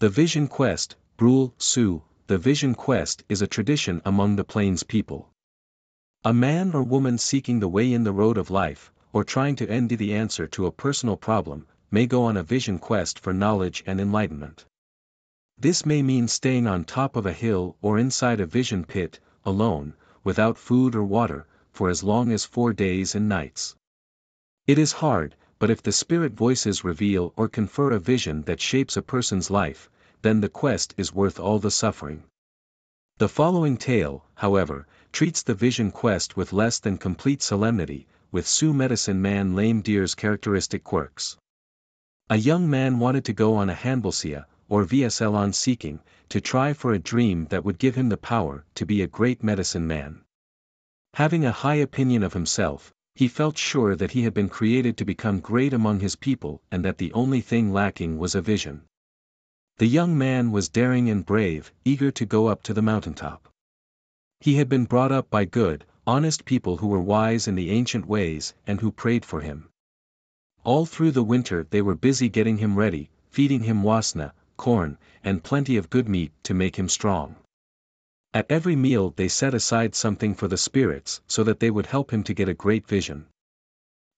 The Vision Quest, Brule, Sioux, the Vision Quest is a tradition among the Plains people. A man or woman seeking the way in the road of life, or trying to end the answer to a personal problem, may go on a vision quest for knowledge and enlightenment. This may mean staying on top of a hill or inside a vision pit, alone, without food or water, for as long as four days and nights. It is hard, but if the spirit voices reveal or confer a vision that shapes a person's life, then the quest is worth all the suffering. The following tale, however, treats the vision quest with less than complete solemnity, with Sioux medicine man Lame Deer's characteristic quirks. A young man wanted to go on a Hanblechia, or VSL on seeking, to try for a dream that would give him the power to be a great medicine man. Having a high opinion of himself, he felt sure that he had been created to become great among his people and that the only thing lacking was a vision. The young man was daring and brave, eager to go up to the mountaintop. He had been brought up by good, honest people who were wise in the ancient ways and who prayed for him. All through the winter they were busy getting him ready, feeding him wasna, corn, and plenty of good meat to make him strong. At every meal they set aside something for the spirits so that they would help him to get a great vision.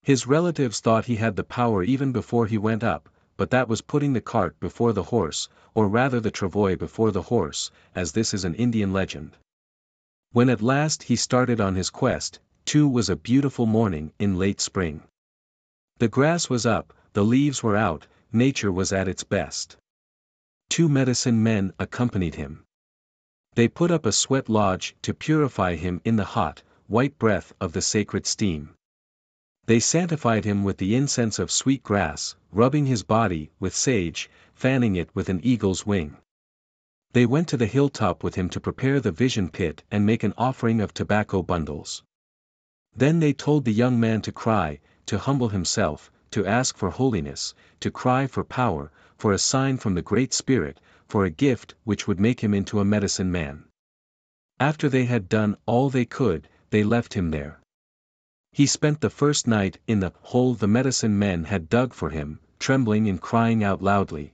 His relatives thought he had the power even before he went up, but that was putting the cart before the horse, or rather the travois before the horse, as this is an Indian legend. When at last he started on his quest, too was a beautiful morning in late spring. The grass was up, the leaves were out, nature was at its best. Two medicine men accompanied him. They put up a sweat lodge to purify him in the hot, white breath of the sacred steam. They sanctified him with the incense of sweet grass, rubbing his body with sage, fanning it with an eagle's wing. They went to the hilltop with him to prepare the vision pit and make an offering of tobacco bundles. Then they told the young man to cry, to humble himself, to ask for holiness, to cry for power, for a sign from the Great Spirit, for a gift which would make him into a medicine man. After they had done all they could, they left him there. He spent the first night in the hole the medicine men had dug for him, trembling and crying out loudly.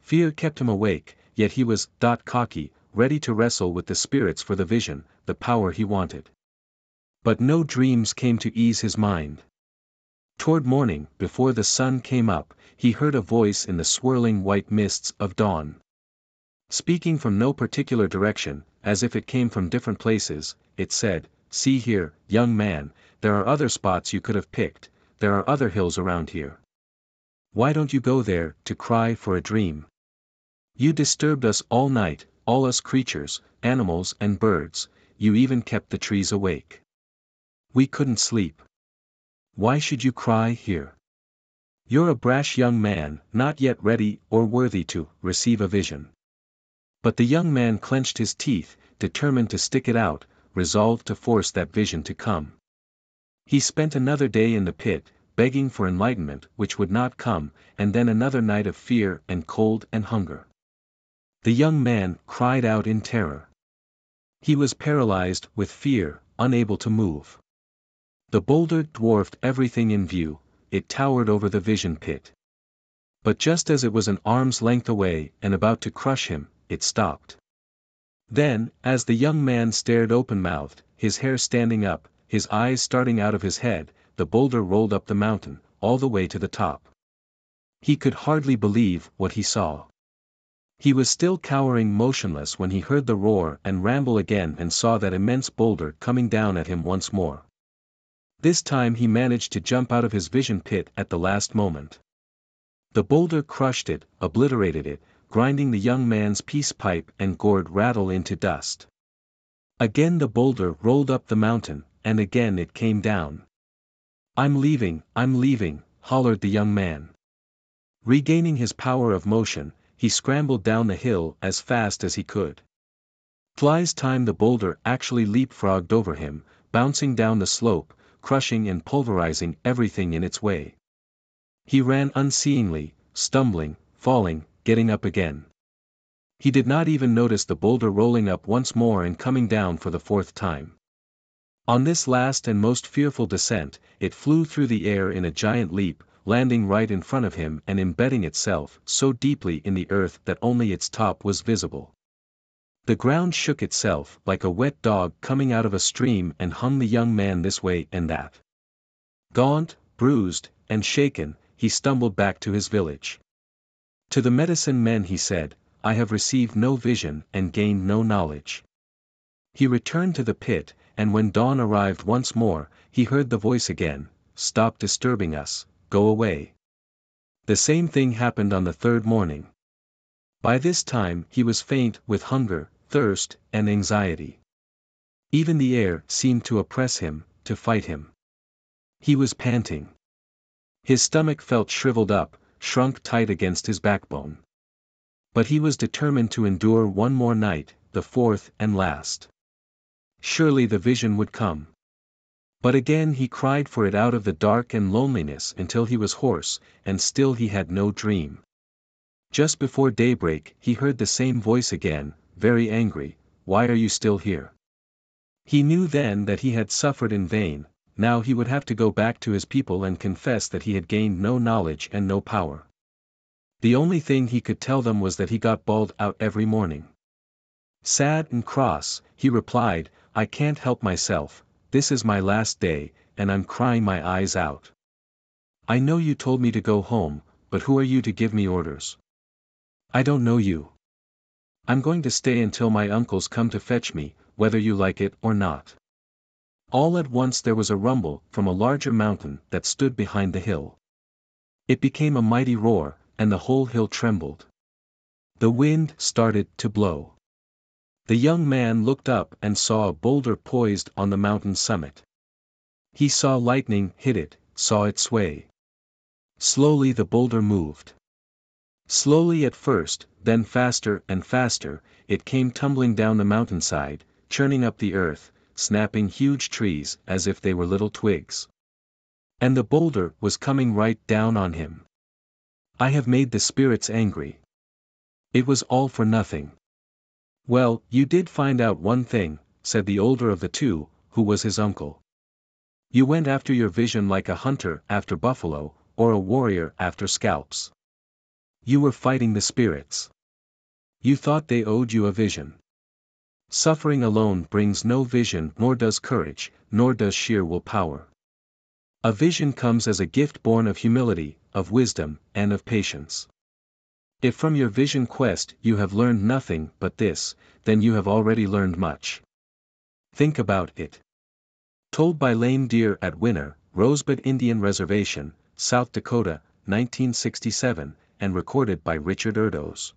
Fear kept him awake, yet he was dot cocky, ready to wrestle with the spirits for the vision, the power he wanted. But no dreams came to ease his mind. Toward morning, before the sun came up, he heard a voice in the swirling white mists of dawn. Speaking from no particular direction, as if it came from different places, it said, See here, young man, there are other spots you could have picked, there are other hills around here. Why don't you go there, to cry for a dream? You disturbed us all night, all us creatures, animals and birds, you even kept the trees awake. We couldn't sleep. Why should you cry here? You're a brash young man, not yet ready or worthy to receive a vision. But the young man clenched his teeth, determined to stick it out, resolved to force that vision to come. He spent another day in the pit, begging for enlightenment which would not come, and then another night of fear and cold and hunger. The young man cried out in terror. He was paralyzed with fear, unable to move. The boulder dwarfed everything in view, it towered over the vision pit. But just as it was an arm's length away and about to crush him, it stopped. Then, as the young man stared open-mouthed, his hair standing up, his eyes starting out of his head, the boulder rolled up the mountain, all the way to the top. He could hardly believe what he saw. He was still cowering motionless when he heard the roar and ramble again and saw that immense boulder coming down at him once more. This time he managed to jump out of his vision pit at the last moment. The boulder crushed it, obliterated it, grinding the young man's peace pipe and gourd rattle into dust. Again the boulder rolled up the mountain, and again it came down. I'm leaving, I'm leaving, hollered the young man. Regaining his power of motion, he scrambled down the hill as fast as he could. Fly's time the boulder actually leapfrogged over him, bouncing down the slope, crushing and pulverizing everything in its way. He ran unseeingly, stumbling, falling, getting up again. He did not even notice the boulder rolling up once more and coming down for the fourth time. On this last and most fearful descent, it flew through the air in a giant leap, landing right in front of him and embedding itself so deeply in the earth that only its top was visible. The ground shook itself like a wet dog coming out of a stream and hung the young man this way and that. Gaunt, bruised, and shaken, he stumbled back to his village. To the medicine men he said, I have received no vision and gained no knowledge. He returned to the pit, and when dawn arrived once more, he heard the voice again, Stop disturbing us, go away. The same thing happened on the third morning. By this time he was faint with hunger, thirst, and anxiety. Even the air seemed to oppress him, to fight him. He was panting. His stomach felt shriveled up, shrunk tight against his backbone. But he was determined to endure one more night, the fourth and last. Surely the vision would come. But again he cried for it out of the dark and loneliness until he was hoarse, and still he had no dream. Just before daybreak he heard the same voice again, very angry, why are you still here? He knew then that he had suffered in vain, now he would have to go back to his people and confess that he had gained no knowledge and no power. The only thing he could tell them was that he got bawled out every morning. Sad and cross, he replied, I can't help myself, this is my last day, and I'm crying my eyes out. I know you told me to go home, but who are you to give me orders? I don't know you. I'm going to stay until my uncles come to fetch me, whether you like it or not. All at once there was a rumble from a larger mountain that stood behind the hill. It became a mighty roar, and the whole hill trembled. The wind started to blow. The young man looked up and saw a boulder poised on the mountain summit. He saw lightning hit it, saw it sway. Slowly the boulder moved. Slowly at first, then faster and faster, it came tumbling down the mountainside, churning up the earth, snapping huge trees as if they were little twigs. And the boulder was coming right down on him. I have made the spirits angry. It was all for nothing. Well, you did find out one thing, said the older of the two, who was his uncle. You went after your vision like a hunter after buffalo, or a warrior after scalps. You were fighting the spirits. You thought they owed you a vision. Suffering alone brings no vision nor does courage, nor does sheer willpower. A vision comes as a gift born of humility, of wisdom, and of patience. If from your vision quest you have learned nothing but this, then you have already learned much. Think about it. Told by Lame Deer at Winner, Rosebud Indian Reservation, South Dakota, 1967, and recorded by Richard Erdoes.